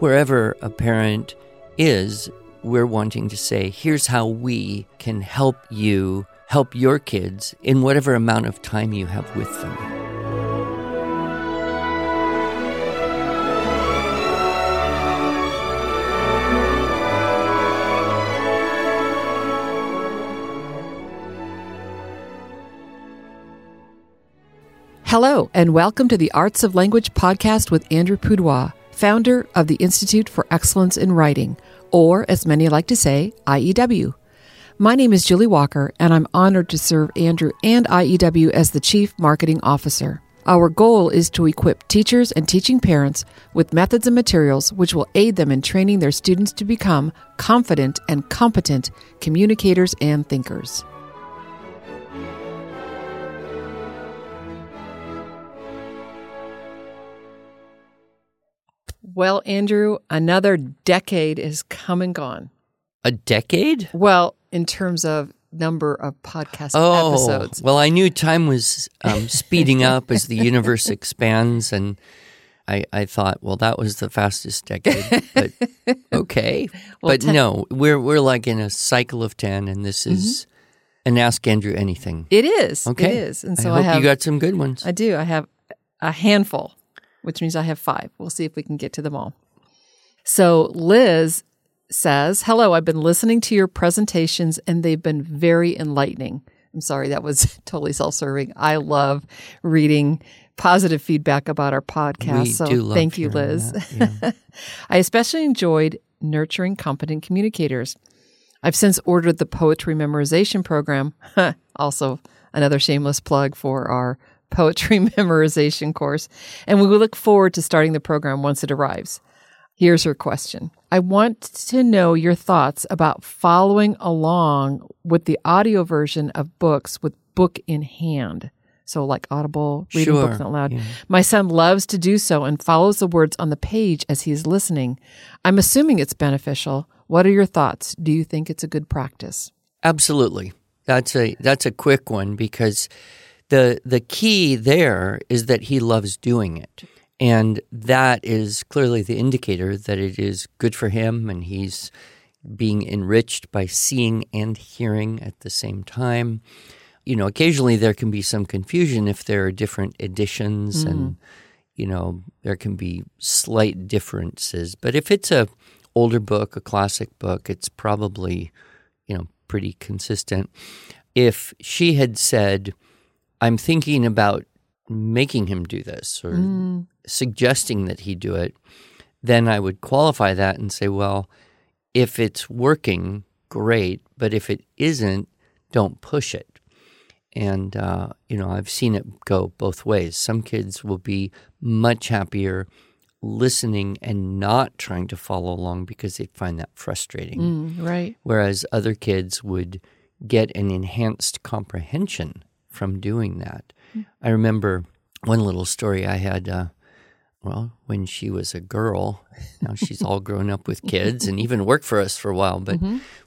wherever a parent is, we're wanting to say, here's how we can help you help your kids in whatever amount of time you have with them. Hello, and welcome to the Arts of Language podcast with Andrew Pudewa, founder of the Institute for Excellence in Writing, or as many like to say, IEW. My name is Julie Walker, and I'm honored to serve Andrew and IEW as the Chief Marketing Officer. Our goal is to equip teachers and teaching parents with methods and materials which will aid them in training their students to become confident and competent communicators and thinkers. Well, Andrew, another decade is come and gone. A decade? Well, in terms of number of podcast Oh, episodes. well, I knew time was um, speeding up as the universe expands, and I, I thought, well, that was the fastest decade. But okay, Well, but ten- no, we're we're like in a cycle of ten, and this is and Ask Andrew anything. It is. Okay, It is. And so I I, hope have you got some good ones. I do. I have a handful, which means I have five. We'll see if we can get to them all. So Liz says, Hello, I've been listening to your presentations and they've been very enlightening. I'm sorry, that was totally self serving. I love reading positive feedback about our podcast. We so thank you, Liz. yeah. I especially enjoyed nurturing competent communicators. I've since ordered the poetry memorization program. also, another shameless plug for our poetry memorization course. And we will look forward to starting the program once it arrives. Here's her question I want to know your thoughts about following along with the audio version of books with book in hand. So, like Audible, reading books Sure, out loud. yeah. My son loves to do so and follows the words on the page as he is listening. I'm assuming it's beneficial. What are your thoughts? Do you think it's a good practice? Absolutely. That's a that's a quick one because the the key there is that he loves doing it. And that is clearly the indicator that it is good for him and he's being enriched by seeing and hearing at the same time. You know, occasionally there can be some confusion if there are different editions and mm-hmm. you know, there can be slight differences. But if it's a older book, a classic book, it's probably, you know, pretty consistent. If she had said, I'm thinking about making him do this or suggesting that he do it, then I would qualify that and say, well, if it's working, great. But if it isn't, don't push it. And, uh, you know, I've seen it go both ways. Some kids will be much happier listening and not trying to follow along because they find that frustrating. Mm, right. Whereas other kids would get an enhanced comprehension from doing that. I remember one little story I had. Uh, well, when she was a girl, now she's all grown up with kids and even worked for us for a while. But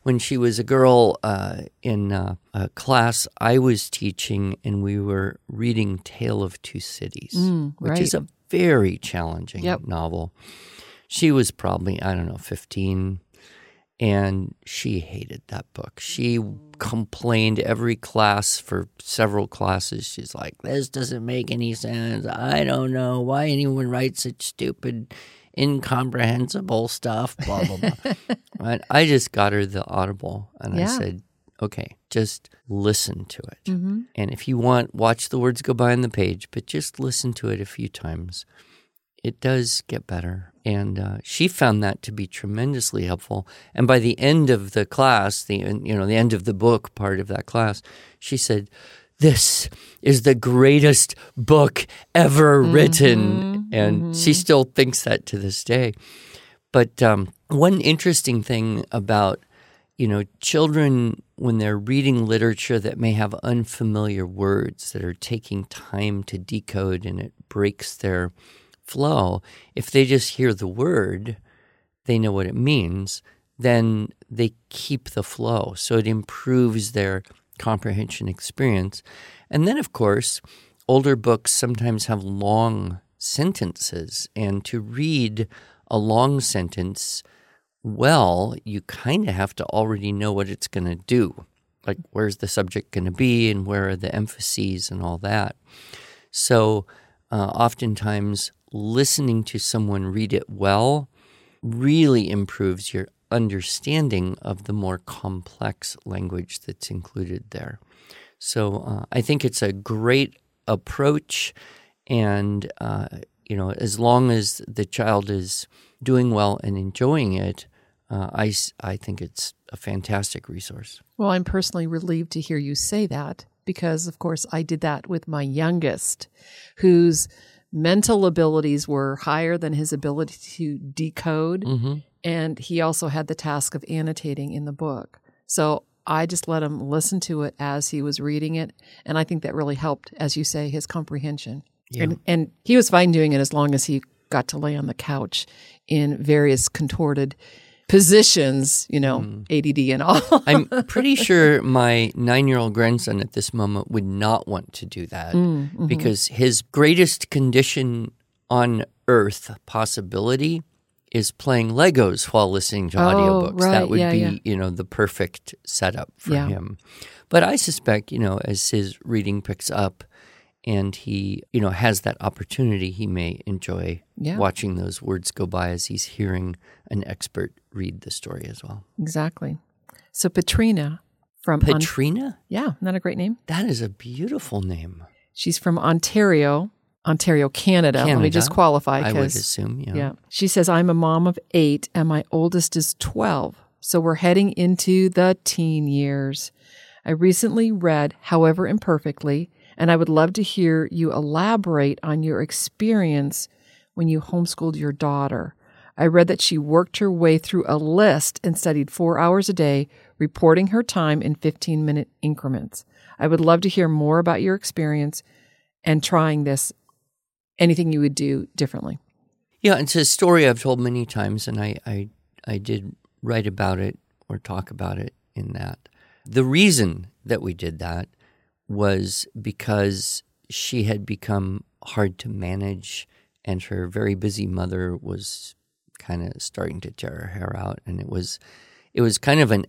when she was a girl uh, in uh, a class I was teaching, and we were reading Tale of Two Cities, which is a very challenging Yep. novel. She was probably, I don't know, 15, and she hated that book. She complained every class for several classes. She's like, "This doesn't make any sense. I don't know why anyone writes such stupid, incomprehensible stuff." Blah blah blah. and I just got her the Audible, and I said, "Okay, just listen to it, mm-hmm. and if you want, watch the words go by on the page, but just listen to it a few times." It does get better. And uh, she found that to be tremendously helpful. And by the end of the class, the you know the end of the book part of that class, she said, "This is the greatest book ever written," and she still thinks that to this day. But um, one interesting thing about you know children when they're reading literature that may have unfamiliar words that are taking time to decode and it breaks their flow, if they just hear the word, they know what it means, then they keep the flow. So it improves their comprehension experience. And then, of course, older books sometimes have long sentences, and to read a long sentence well, you kind of have to already know what it's going to do. Like, where's the subject going to be and where are the emphases and all that. So, uh, oftentimes, listening to someone read it well really improves your understanding of the more complex language that's included there. So, uh, I think it's a great approach. And, uh, you know, as long as the child is doing well and enjoying it, uh, I, I think it's a fantastic resource. Well, I'm personally relieved to hear you say that because, of course, I did that with my youngest, whose mental abilities were higher than his ability to decode. Mm-hmm. And he also had the task of annotating in the book. So I just let him listen to it as he was reading it. And I think that really helped, as you say, his comprehension. Yeah. And, and he was fine doing it as long as he got to lay on the couch in various contorted positions, you know, Hmm. ADD and all. I'm pretty sure my nine year old grandson at this moment would not want to do that Mm-hmm. because his greatest condition on earth possibility is playing Legos while listening to Oh, audiobooks. right. That would Yeah, be, yeah. you know, the perfect setup for Yeah. him. But I suspect, you know, as his reading picks up and he, you know, has that opportunity, he may enjoy Yeah. watching those words go by as he's hearing an expert read the story as well. exactly. So Petrina from On- yeah, not a great name. That is a beautiful name. She's from Ontario, Ontario, Canada. Let me just qualify I would assume, yeah. yeah. She says I'm a mom of 8 and my oldest is 12. So we're heading into the teen years. I recently read However Imperfectly and I would love to hear you elaborate on your experience when you homeschooled your daughter. I read that she worked her way through a list and studied four hours a day, reporting her time in 15 minute increments. I would love to hear more about your experience and trying this, anything you would do differently. Yeah, it's a story I've told many times, and I, I, I did write about it or talk about it in that. The reason that we did that was because she had become hard to manage, and her very busy mother was kind of starting to tear her hair out, and it was, it was kind of an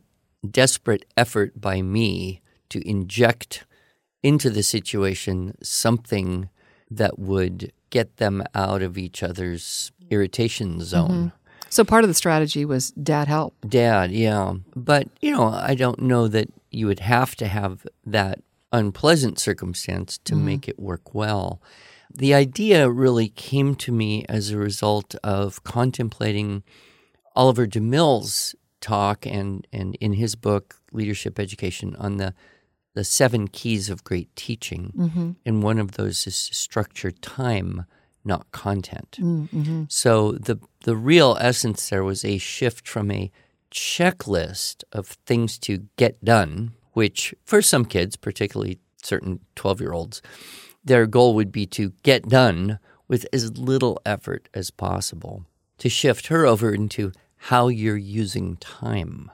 desperate effort by me to inject into the situation something that would get them out of each other's irritation mm-hmm. zone. So part of the strategy was dad help. Dad, yeah. But, you know, I don't know that you would have to have that unpleasant circumstance to mm-hmm. make it work well. The idea really came to me as a result of contemplating Oliver DeMille's talk and, and in his book, Leadership Education, on the, the seven keys of great teaching. Mm-hmm. And one of those is to structure time, not content. Mm-hmm. So the the real essence there was a shift from a checklist of things to get done, which for some kids, particularly certain 12-year-olds, their goal would be to get done with as little effort as possible. To shift her over into how you're using time.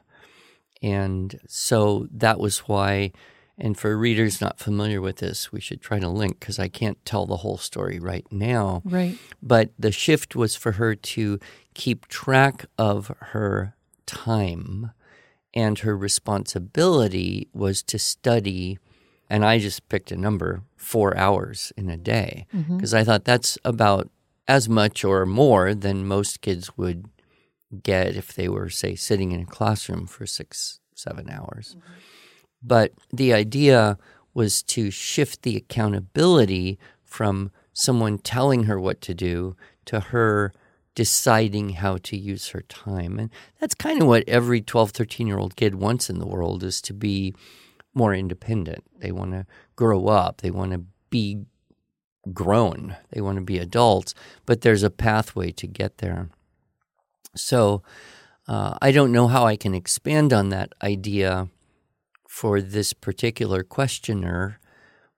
And so that was why, and for readers not familiar with this, we should try to link because I can't tell the whole story right now. Right. But the shift was for her to keep track of her time, and her responsibility was to study. And I just picked a number four hours in a day mm-hmm. because I thought that's about as much or more than most kids would get if they were, say, sitting in a classroom for six, seven hours. Mm-hmm. But the idea was to shift the accountability from someone telling her what to do to her deciding how to use her time. And that's kind of what every 12, 13 year old kid wants in the world is to be more independent. They want to grow up, they want to be grown, they want to be adults, but there's a pathway to get there. So uh, I don't know how I can expand on that idea for this particular questioner,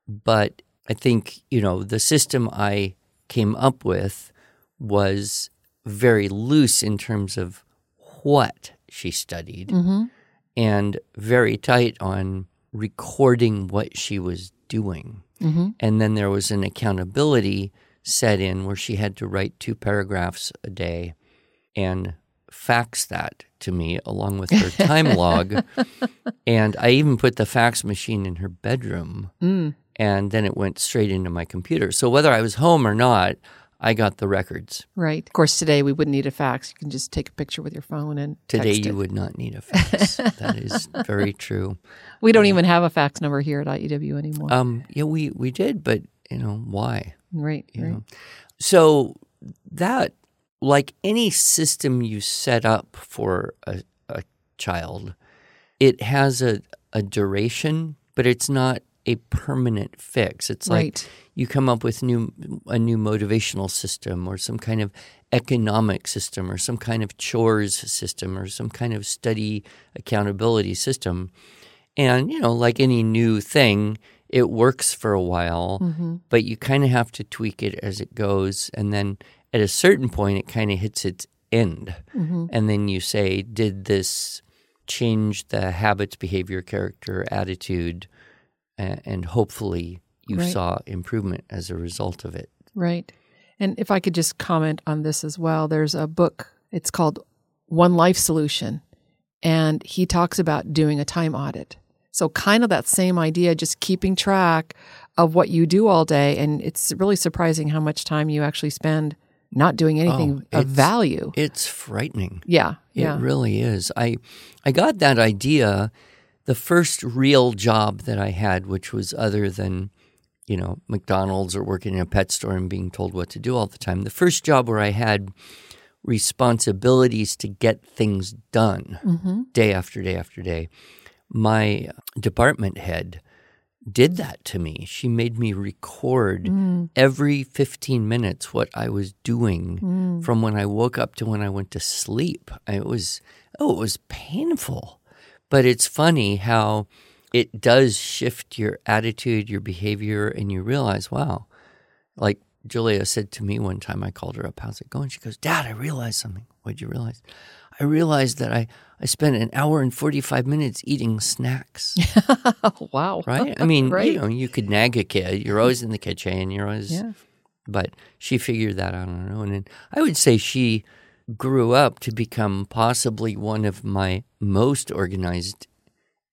but I think, you know, the system I came up with was very loose in terms of what she studied and very tight on recording what she was doing. And then there was an accountability set in where she had to write two paragraphs a day and fax that to me along with her time log. And I even put the fax machine in her bedroom. Mm. And then it went straight into my computer. So whether I was home or not, I got the records. Right. Of course, today we wouldn't need a fax. You can just take a picture with your phone and Today you would not need a fax. that is very true. We don't even have a fax number here at IEW anymore. Um, yeah, we, we did, but you know, why? right. you right. know. So that, like any system you set up for a, a child, it has a, a duration, but it's not a permanent fix. It's like Right. you come up with new a new motivational system or some kind of economic system or some kind of chores system or some kind of study accountability system. And you know, like any new thing, it works for a while, Mm-hmm. but you kind of have to tweak it as it goes and then at a certain point it kind of hits its end. Mm-hmm. And then you say, did this change the habits, behavior, character, attitude, and hopefully you Right. saw improvement as a result of it. Right. And if I could just comment on this as well, there's a book, it's called One Life Solution, and he talks about doing a time audit. So, kind of that same idea, just keeping track of what you do all day. And it's really surprising how much time you actually spend not doing anything Oh, of value. It's frightening. Yeah. It Yeah. really is. I I got that idea the first real job that I had, which was other than, you know, McDonald's or working in a pet store and being told what to do all the time. The first job where I had responsibilities to get things done Mm-hmm. day after day after day. My department head did that to me. She made me record Mm. every 15 minutes what I was doing Mm. from when I woke up to when I went to sleep. It was oh, it was painful. But it's funny how it does shift your attitude, your behavior, and you realize, wow, like Julia said to me one time, I called her up, how's it going? She goes, Dad, I realized something. What'd you realize? I realized that I, I spent an hour and 45 minutes eating snacks, wow. right? I mean, Right. you know, you could nag a kid. You're always in the kitchen. You're always, Yeah. but she figured that out on her own. And I would say she grew up to become possibly one of my most organized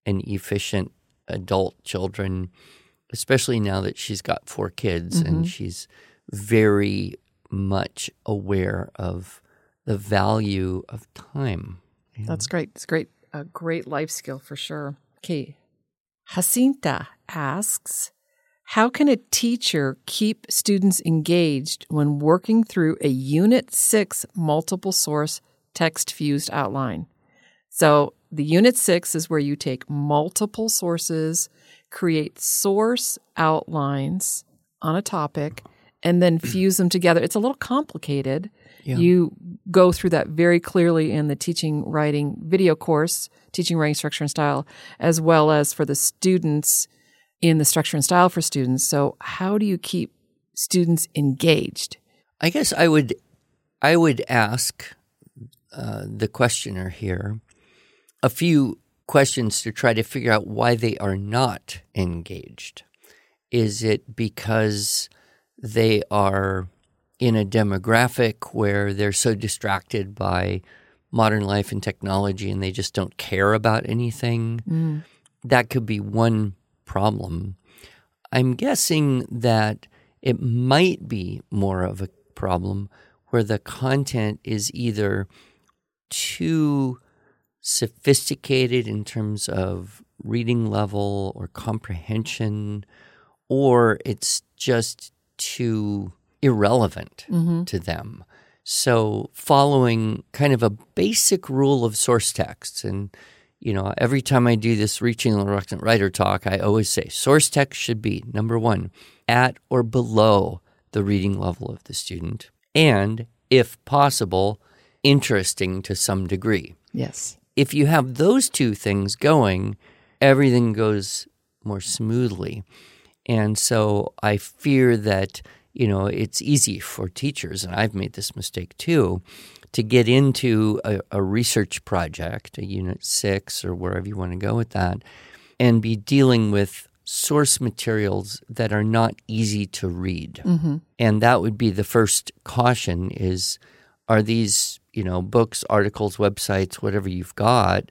and efficient adult children, especially now that she's got four kids and mm-hmm. she's very much aware of the value of time. know. That's great. It's great. A great life skill for sure. Okay. Jacinta asks How can a teacher keep students engaged when working through a Unit 6 multiple source text fused outline? So, the Unit 6 is where you take multiple sources, create source outlines on a topic, and then fuse them together. It's a little complicated. Yeah. You go through that very clearly in the teaching writing video course, teaching writing structure and style, as well as for the students in the structure and style for students. So, how do you keep students engaged? I guess I would I would ask uh, the questioner here a few questions to try to figure out why they are not engaged. Is it because they are in a demographic where they're so distracted by modern life and technology and they just don't care about anything? That could be one problem. I'm guessing that it might be more of a problem where the content is either too sophisticated in terms of reading level or comprehension, or it's just too irrelevant mm-hmm. to them. So, following kind of a basic rule of source text, and you know, every time I do this reaching the reluctant writer talk, I always say source text should be number one, at or below the reading level of the student, and if possible, interesting to some degree. Yes. If you have those two things going, everything goes more smoothly. And so I fear that, you know, it's easy for teachers, and I've made this mistake too, to get into a, a research project, a unit six or wherever you want to go with that, and be dealing with source materials that are not easy to read. Mm-hmm. And that would be the first caution is are these, you know, books, articles, websites, whatever you've got,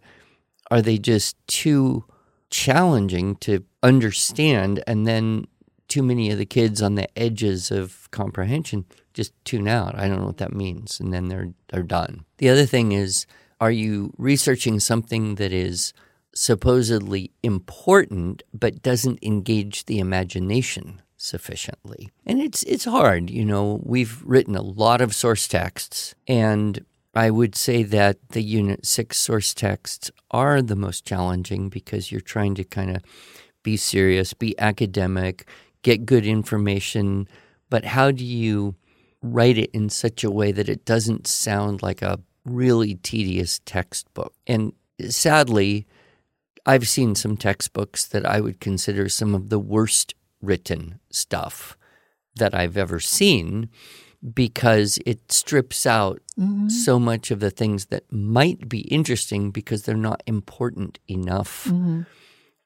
are they just too challenging to understand and then too many of the kids on the edges of comprehension just tune out. I don't know what that means and then they're they're done. The other thing is are you researching something that is supposedly important but doesn't engage the imagination sufficiently. And it's it's hard, you know. We've written a lot of source texts and I would say that the unit 6 source texts are the most challenging because you're trying to kind of be serious, be academic, get good information, but how do you write it in such a way that it doesn't sound like a really tedious textbook. And sadly, I've seen some textbooks that I would consider some of the worst written stuff that I've ever seen because it strips out mm-hmm. so much of the things that might be interesting because they're not important enough. Mm-hmm.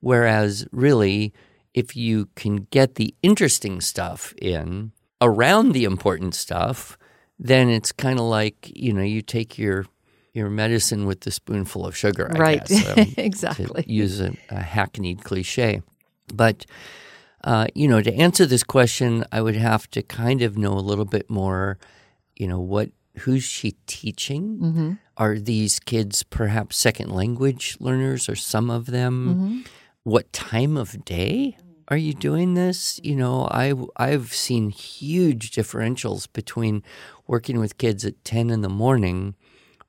Whereas, really, if you can get the interesting stuff in around the important stuff, then it's kind of like you know you take your your medicine with the spoonful of sugar. I right, guess, um, exactly. use a, a, hackneyed cliche, but uh, you know, to answer this question, I would have to kind of know a little bit more. You know, what who's she teaching? Mm-hmm. Are these kids perhaps second language learners, or some of them? Mm-hmm. What time of day? Are you doing this? You know, I I've seen huge differentials between working with kids at 10 in the morning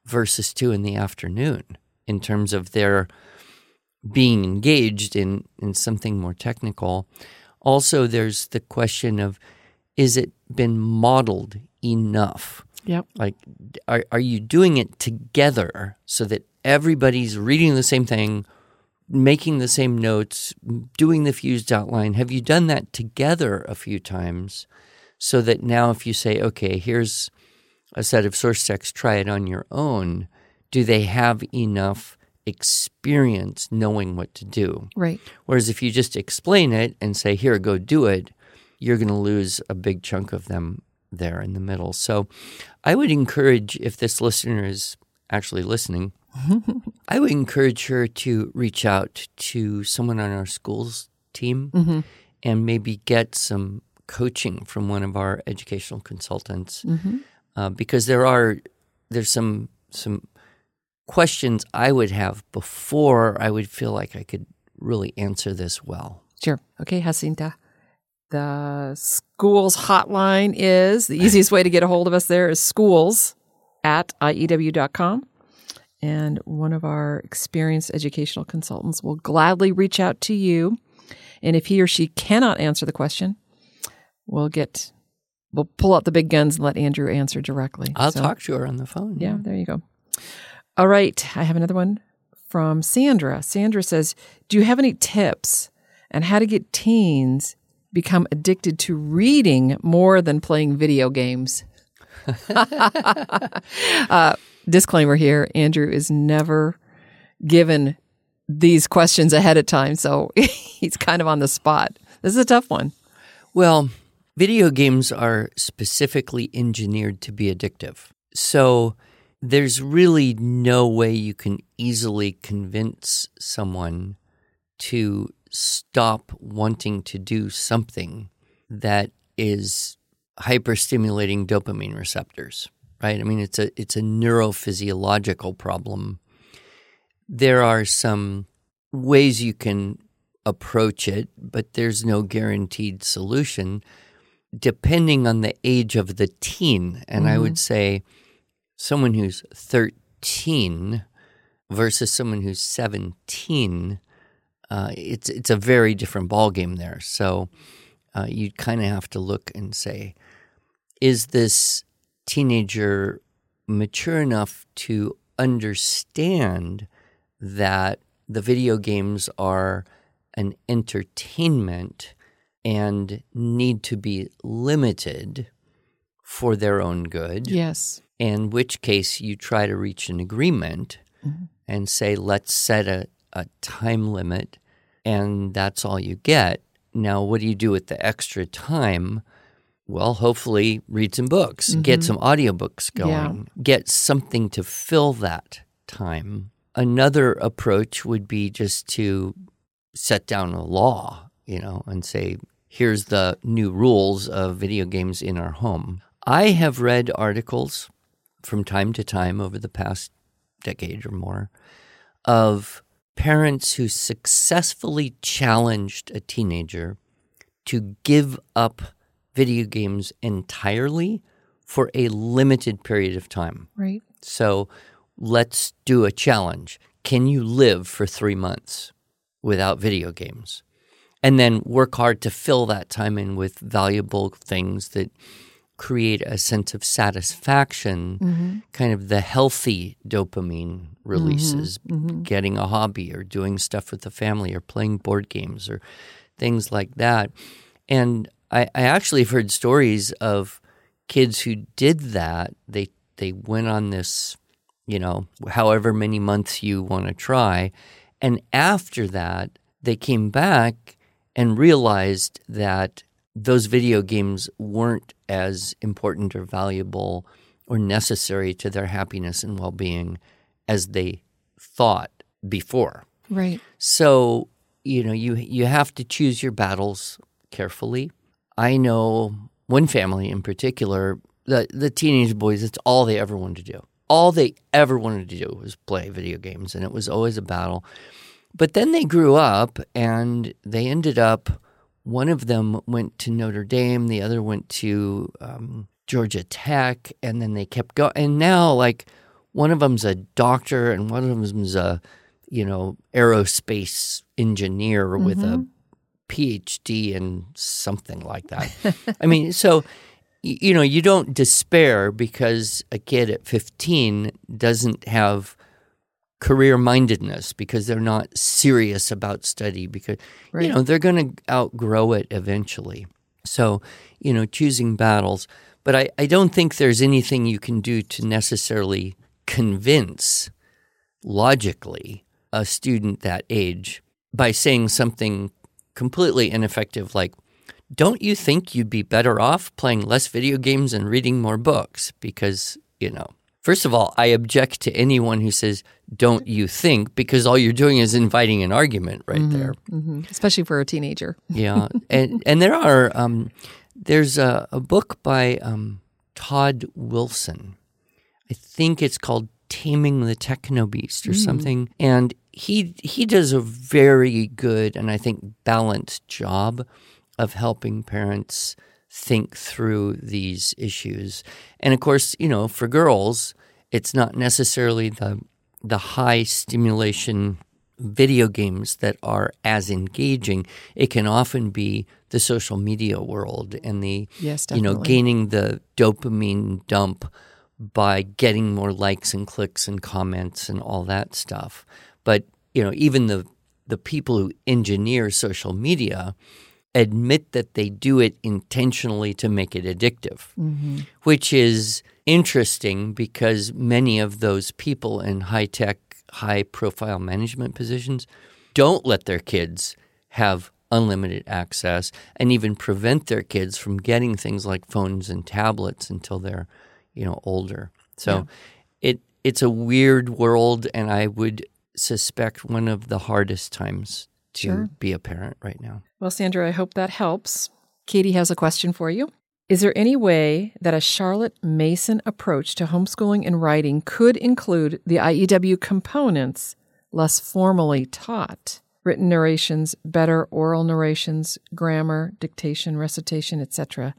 versus 2 in the afternoon in terms of their being engaged in in something more technical. Also there's the question of is it been modeled enough? Yep. Like are are you doing it together so that everybody's reading the same thing making the same notes, doing the fused outline, have you done that together a few times so that now if you say, okay, here's a set of source texts, try it on your own, do they have enough experience knowing what to do? Right. Whereas if you just explain it and say, here, go do it, you're going to lose a big chunk of them there in the middle. So I would encourage if this listener is actually listening, I would encourage her to reach out to someone on our schools team mm-hmm. and maybe get some coaching from one of our educational consultants mm-hmm. uh, because there are there's some some questions I would have before I would feel like I could really answer this well. Sure. Okay, Jacinta. The schools hotline is the easiest way to get a hold of us there is schools at iew.com and one of our experienced educational consultants will gladly reach out to you. And if he or she cannot answer the question, we'll get we'll pull out the big guns and let Andrew answer directly. I'll so, talk to her on the phone. Yeah, there you go. All right, I have another one from Sandra. Sandra says, "Do you have any tips on how to get teens become addicted to reading more than playing video games?" uh, disclaimer here Andrew is never given these questions ahead of time, so he's kind of on the spot. This is a tough one. Well, video games are specifically engineered to be addictive. So there's really no way you can easily convince someone to stop wanting to do something that is hyperstimulating dopamine receptors right? I mean, it's a it's a neurophysiological problem. There are some ways you can approach it, but there's no guaranteed solution depending on the age of the teen. And mm-hmm. I would mm-hmm. say someone who's 13 versus someone who's 17, uh, it's it's a very different ballgame there. So uh, you kind of have to look and say, is this teenager mature enough to understand that the video games are an entertainment and need to be limited for their own good. Yes. In which case, you try to reach an agreement mm-hmm. and say, let's set a, a time limit, and that's all you get. Now, what do you do with the extra time? Well, hopefully read some books, get mm-hmm. some audiobooks going, Yeah. get something to fill that time. Another approach would be just to set down a law, you know, and say, here's the new rules of video games in our home. I have read articles from time to time over the past decade or more of parents who successfully challenged a teenager to give up video games entirely for a limited period of time. Right. So let's do a challenge. Can you live for three months without video games? And then work hard to fill that time in with valuable things that create a sense of satisfaction, mm-hmm. kind of the healthy dopamine releases, mm-hmm. Mm-hmm. getting a hobby or doing stuff with the family or playing board games or things like that. And I, I actually have heard stories of kids who did that. They they went on this, you know, however many months you want to try, and after that, they came back and realized that those video games weren't as important or valuable or necessary to their happiness and well-being as they thought before. Right. So, you know, you you have to choose your battles carefully. I know one family in particular, the the teenage boys, it's all they ever wanted to do. All they ever wanted to do was play video games and it was always a battle. But then they grew up and they ended up one of them went to Notre Dame, the other went to um, Georgia Tech, and then they kept going. And now, like, one of them's a doctor and one of them's a, you know, aerospace engineer with a PhD in something like that. I mean, so, you know, you don't despair because a kid at 15 doesn't have career mindedness because they're not serious about study because Right. you know they're going to outgrow it eventually so you know choosing battles but I, I don't think there's anything you can do to necessarily convince logically a student that age by saying something completely ineffective like don't you think you'd be better off playing less video games and reading more books because you know First of all, I object to anyone who says, Don't you think? because all you're doing is inviting an argument right there. hmm Especially for a teenager. Yeah. and, and there are, um, there's a, a book by um, Todd Wilson. I think it's called Taming the Techno Beast or something. And he, he does a very good and I think balanced job of helping parents think through these issues. And of course, you know, for girls, it's not necessarily the the high stimulation video games that are as engaging. It can often be the social media world and the Yes, you know gaining the dopamine dump by getting more likes and clicks and comments and all that stuff. But you know, even the the people who engineer social media admit that they do it intentionally to make it addictive, mm-hmm. which is interesting because many of those people in high tech, high profile management positions don't let their kids have unlimited access and even prevent their kids from getting things like phones and tablets until they're, you know, older. So it it's a weird world and I would suspect one of the hardest times to Sure. be a parent right now. Well, Sandra, I hope that helps. Katie has a question for you. Is there any way that a Charlotte Mason approach to homeschooling and writing could include the IEW components less formally taught? Written narrations, better oral narrations, grammar, dictation, recitation, etc.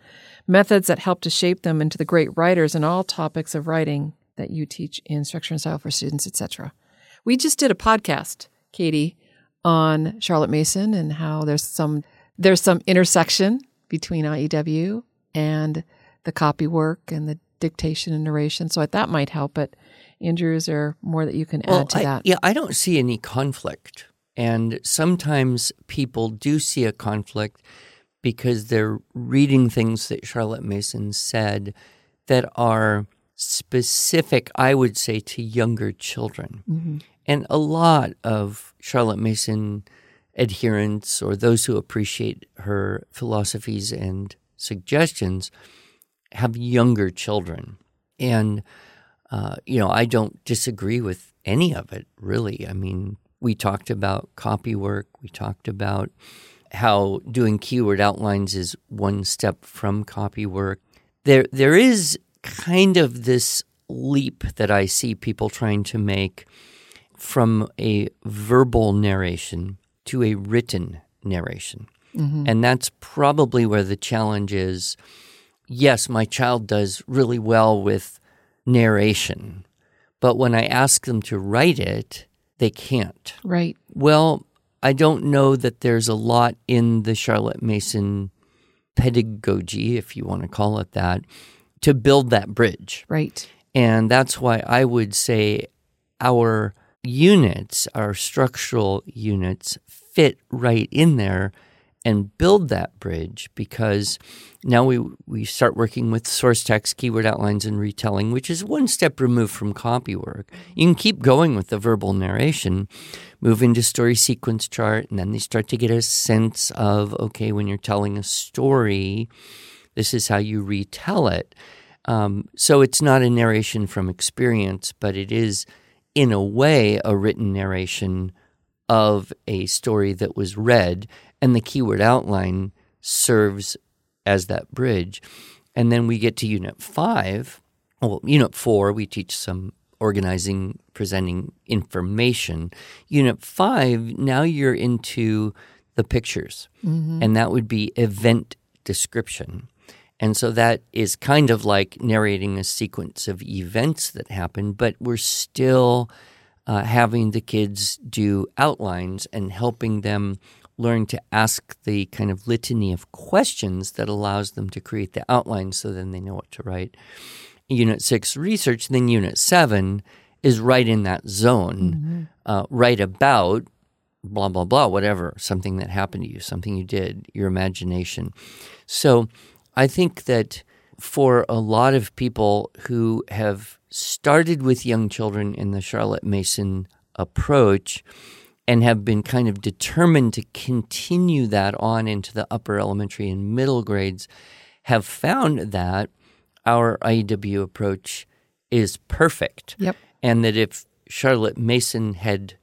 Methods that help to shape them into the great writers in all topics of writing that you teach in Structure and Style for Students, etc. We just did a podcast, Katie, on Charlotte Mason and how there's some there's some intersection between IEW and the copy work and the dictation and narration. So that might help. But Andrew, is there more that you can add to I, that? Yeah, I don't see any conflict. And sometimes people do see a conflict because they're reading things that Charlotte Mason said that are specific, I would say, to younger children. Mm-hmm. And a lot of Charlotte Mason adherents or those who appreciate her philosophies and suggestions have younger children. And, uh, you know, I don't disagree with any of it, really. I mean, we talked about copy work, we talked about how doing keyword outlines is one step from copy work. There, there is kind of this leap that I see people trying to make from a verbal narration to a written narration. Mm-hmm. And that's probably where the challenge is. Yes, my child does really well with narration, but when I ask them to write it, they can't. Right. Well, I don't know that there's a lot in the Charlotte Mason pedagogy, if you want to call it that, to build that bridge. Right. And that's why I would say our units, our structural units, fit right in there and build that bridge because now we we start working with source text, keyword outlines, and retelling, which is one step removed from copy work. You can keep going with the verbal narration, move into story sequence chart, and then they start to get a sense of okay, when you're telling a story, this is how you retell it. Um, so it's not a narration from experience, but it is, in a way, a written narration of a story that was read and the keyword outline serves as that bridge. And then we get to unit five. Well, unit four, we teach some organizing, presenting information. Unit five, now you're into the pictures, mm-hmm. and that would be event description. And so that is kind of like narrating a sequence of events that happen, but we're still uh, having the kids do outlines and helping them learn to ask the kind of litany of questions that allows them to create the outline so then they know what to write. Unit six, research, then unit seven is right in that zone, mm-hmm. uh, right about blah, blah, blah, whatever, something that happened to you, something you did, your imagination. So I think that for a lot of people who have started with young children in the Charlotte Mason approach, and have been kind of determined to continue that on into the upper elementary and middle grades have found that our IEW approach is perfect. Yep. And that if Charlotte Mason had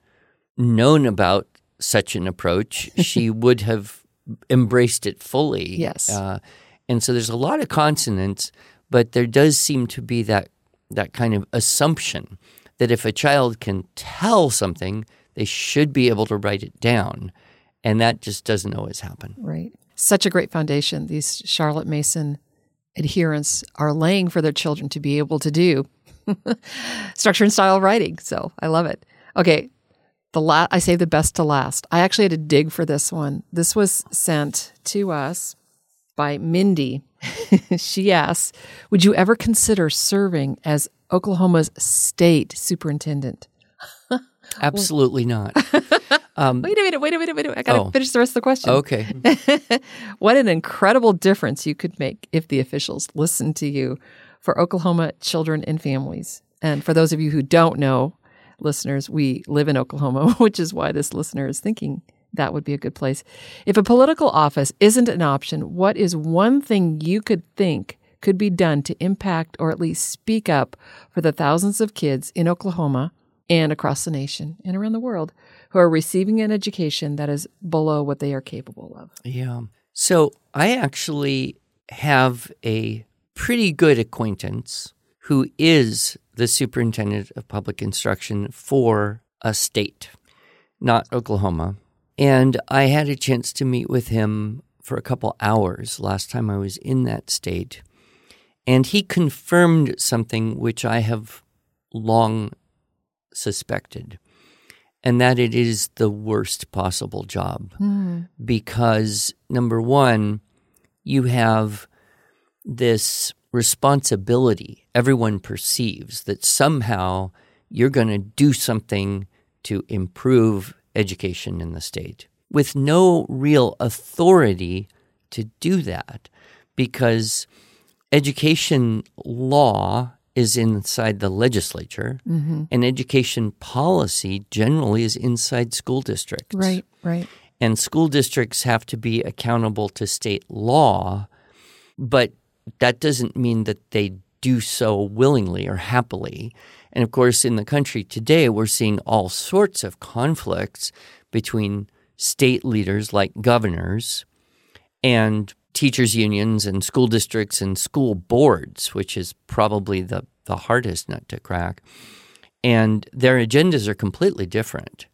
known about such an approach, she would have embraced it fully. Yes. Uh, and so there's a lot of consonants, but there does seem to be that that kind of assumption that if a child can tell something, they should be able to write it down. And that just doesn't always happen. Right. Such a great foundation these Charlotte Mason adherents are laying for their children to be able to do structure and style writing. So I love it. Okay. The la- I say the best to last. I actually had to dig for this one. This was sent to us by Mindy. she asks, Would you ever consider serving as Oklahoma's state superintendent? Absolutely not. Um, wait a minute, wait a minute, wait a minute. I got to oh, finish the rest of the question. Okay. what an incredible difference you could make if the officials listened to you for Oklahoma children and families. And for those of you who don't know, listeners, we live in Oklahoma, which is why this listener is thinking that would be a good place. If a political office isn't an option, what is one thing you could think could be done to impact or at least speak up for the thousands of kids in Oklahoma and across the nation and around the world who are receiving an education that is below what they are capable of. Yeah. So I actually have a pretty good acquaintance who is the superintendent of public instruction for a state, not Oklahoma. And I had a chance to meet with him for a couple hours last time I was in that state. And he confirmed something which I have long suspected, and that it is the worst possible job. Mm. Because, number one, you have this responsibility everyone perceives that somehow you're going to do something to improve education in the state with no real authority to do that because education law is inside the legislature, mm-hmm. and education policy generally is inside school districts. Right, right. And school districts have to be accountable to state law, but that doesn't mean that they do so willingly or happily. And of course, in the country today, we're seeing all sorts of conflicts between state leaders like governors and teachers' unions and school districts and school boards, which is probably the, the hardest nut to crack. And their agendas are completely different.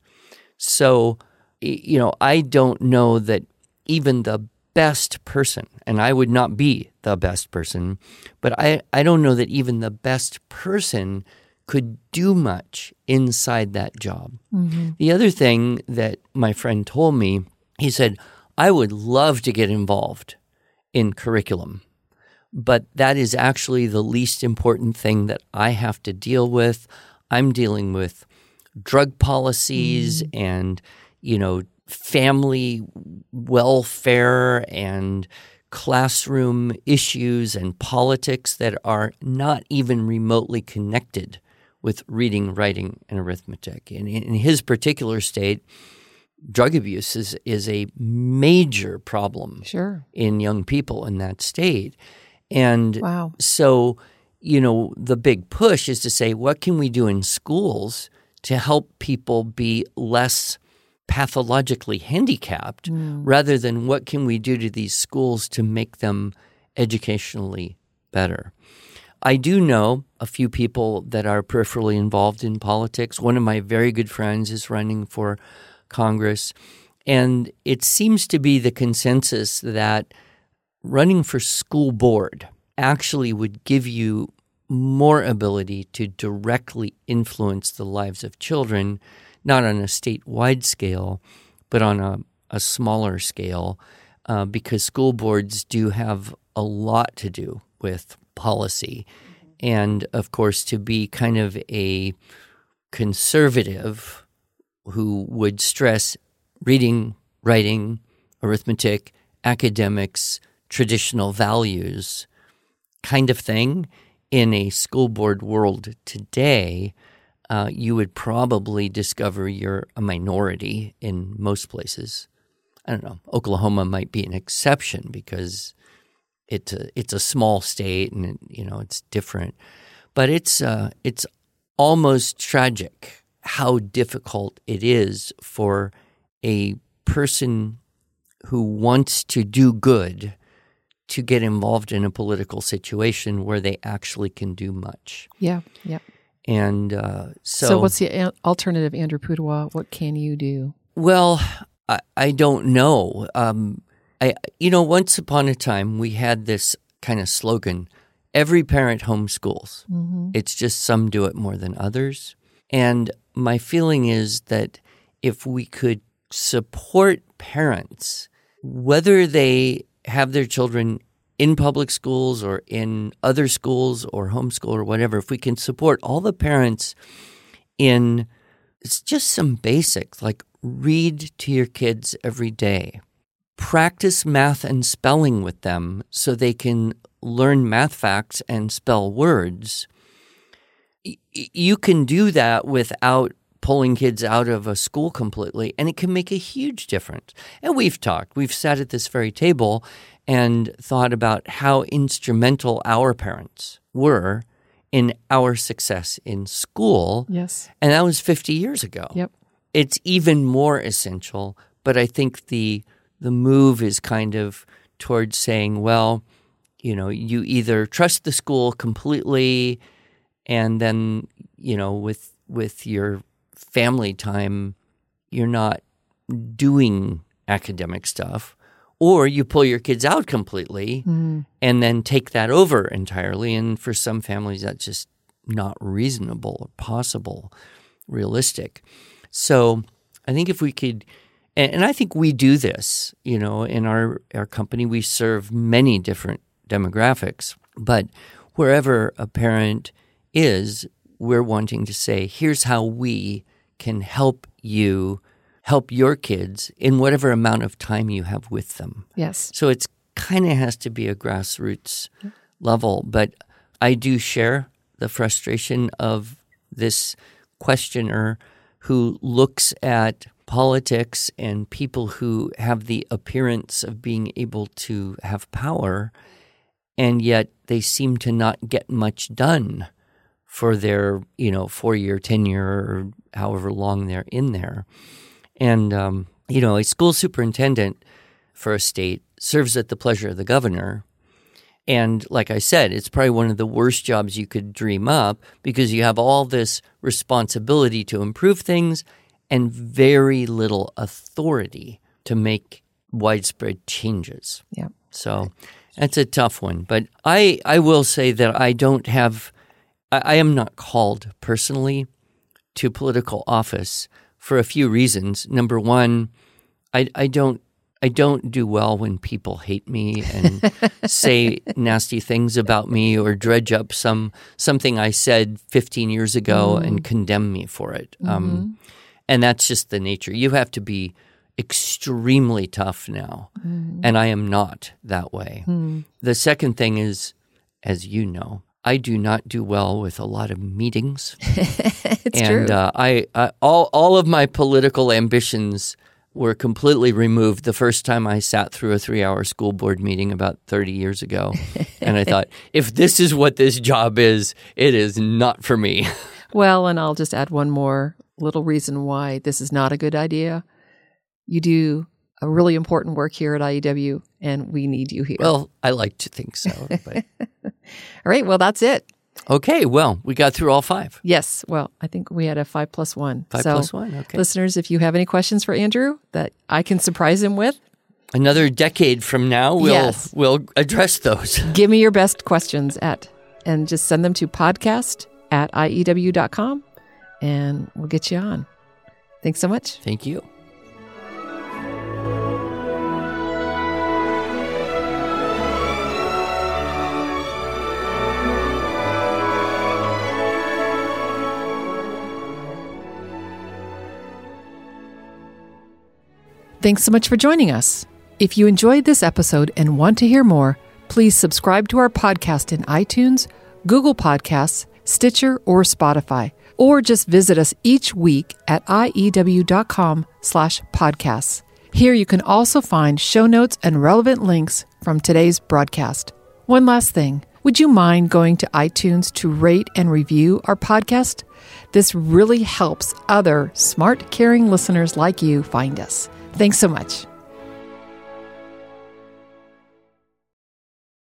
So, you know, I don't know that even the best person, and I would not be the best person, but I, I don't know that even the best person could do much inside that job. Mm-hmm. The other thing that my friend told me, he said, I would love to get involved in curriculum, but that is actually the least important thing that I have to deal with. I'm dealing with drug policies mm-hmm. and, you know, family welfare and classroom issues and politics that are not even remotely connected with reading, writing, and arithmetic. In, in his particular state, drug abuse is, is a major problem sure. in young people in that state. And wow. so, you know, the big push is to say, what can we do in schools to help people be less pathologically handicapped mm. rather than what can we do to these schools to make them educationally better? I do know a few people that are peripherally involved in politics. One of my very good friends is running for Congress. And it seems to be the consensus that running for school board actually would give you more ability to directly influence the lives of children, not on a statewide scale, but on a, a smaller scale, uh, because school boards do have a lot to do with policy. And of course, to be kind of a conservative who would stress reading, writing, arithmetic, academics, traditional values kind of thing in a school board world today, uh, you would probably discover you're a minority in most places. I don't know. Oklahoma might be an exception because it's a it's a small state and you know it's different, but it's uh, it's almost tragic how difficult it is for a person who wants to do good to get involved in a political situation where they actually can do much. Yeah, yeah. And uh, so, so what's the alternative, Andrew Pudewa? What can you do? Well, I, I don't know. Um, I, you know, once upon a time, we had this kind of slogan every parent homeschools. Mm-hmm. It's just some do it more than others. And my feeling is that if we could support parents, whether they have their children in public schools or in other schools or homeschool or whatever, if we can support all the parents in it's just some basics like read to your kids every day practice math and spelling with them so they can learn math facts and spell words. You can do that without pulling kids out of a school completely, and it can make a huge difference. And we've talked, we've sat at this very table and thought about how instrumental our parents were in our success in school. Yes. And that was 50 years ago. Yep. It's even more essential, but I think the the move is kind of towards saying, well, you know, you either trust the school completely and then, you know, with with your family time, you're not doing academic stuff, or you pull your kids out completely mm. and then take that over entirely. And for some families, that's just not reasonable, or possible, realistic. So I think if we could and, and I think we do this, you know, in our, our company, we serve many different demographics. But wherever a parent is, we're wanting to say, here's how we can help you help your kids in whatever amount of time you have with them. Yes. So it's kind of has to be a grassroots level, but I do share the frustration of this questioner who looks at politics and people who have the appearance of being able to have power and yet they seem to not get much done for their you know four year tenure or however long they're in there. And um, you know, a school superintendent for a state serves at the pleasure of the governor. And like I said, it's probably one of the worst jobs you could dream up because you have all this responsibility to improve things and very little authority to make widespread changes. Yeah. So that's a tough one. But I, I will say that I don't have, I, I am not called personally to political office for a few reasons. Number one, I, I don't I don't do well when people hate me and say nasty things about me or dredge up some something I said 15 years ago Mm. and condemn me for it. Mm-hmm. Um, and that's just the nature. You have to be extremely tough now, Mm-hmm. and I am not that way. The second thing is, as you know, I do not do well with a lot of meetings It's and true. Uh, I, I all all of my political ambitions were completely removed the first time I sat through a three-hour school board meeting about 30 years ago, and I thought, if this is what this job is, it is not for me. well, and I'll just add one more little reason why this is not a good idea. You do a really important work here at IEW, and we need you here. Well, I like to think so. But all right. Well, that's it. okay, well, we got through all five. Yes. Well, I think we had a five plus one. Five so, plus one. Okay. listeners, if you have any questions for Andrew that I can surprise him with, Another decade from now, we'll Yes. we'll address those. give me your best questions at, and just send them to podcast at IEW.com and we'll get you on. Thanks so much. Thank you. Thanks so much for joining us. If you enjoyed this episode and want to hear more, please subscribe to our podcast in iTunes, Google Podcasts, Stitcher, or Spotify, or just visit us each week at iew.com slash podcasts. Here you can also find show notes and relevant links from today's broadcast. One last thing. Would you mind going to iTunes to rate and review our podcast? This really helps other smart, caring listeners like you find us. Thanks so much.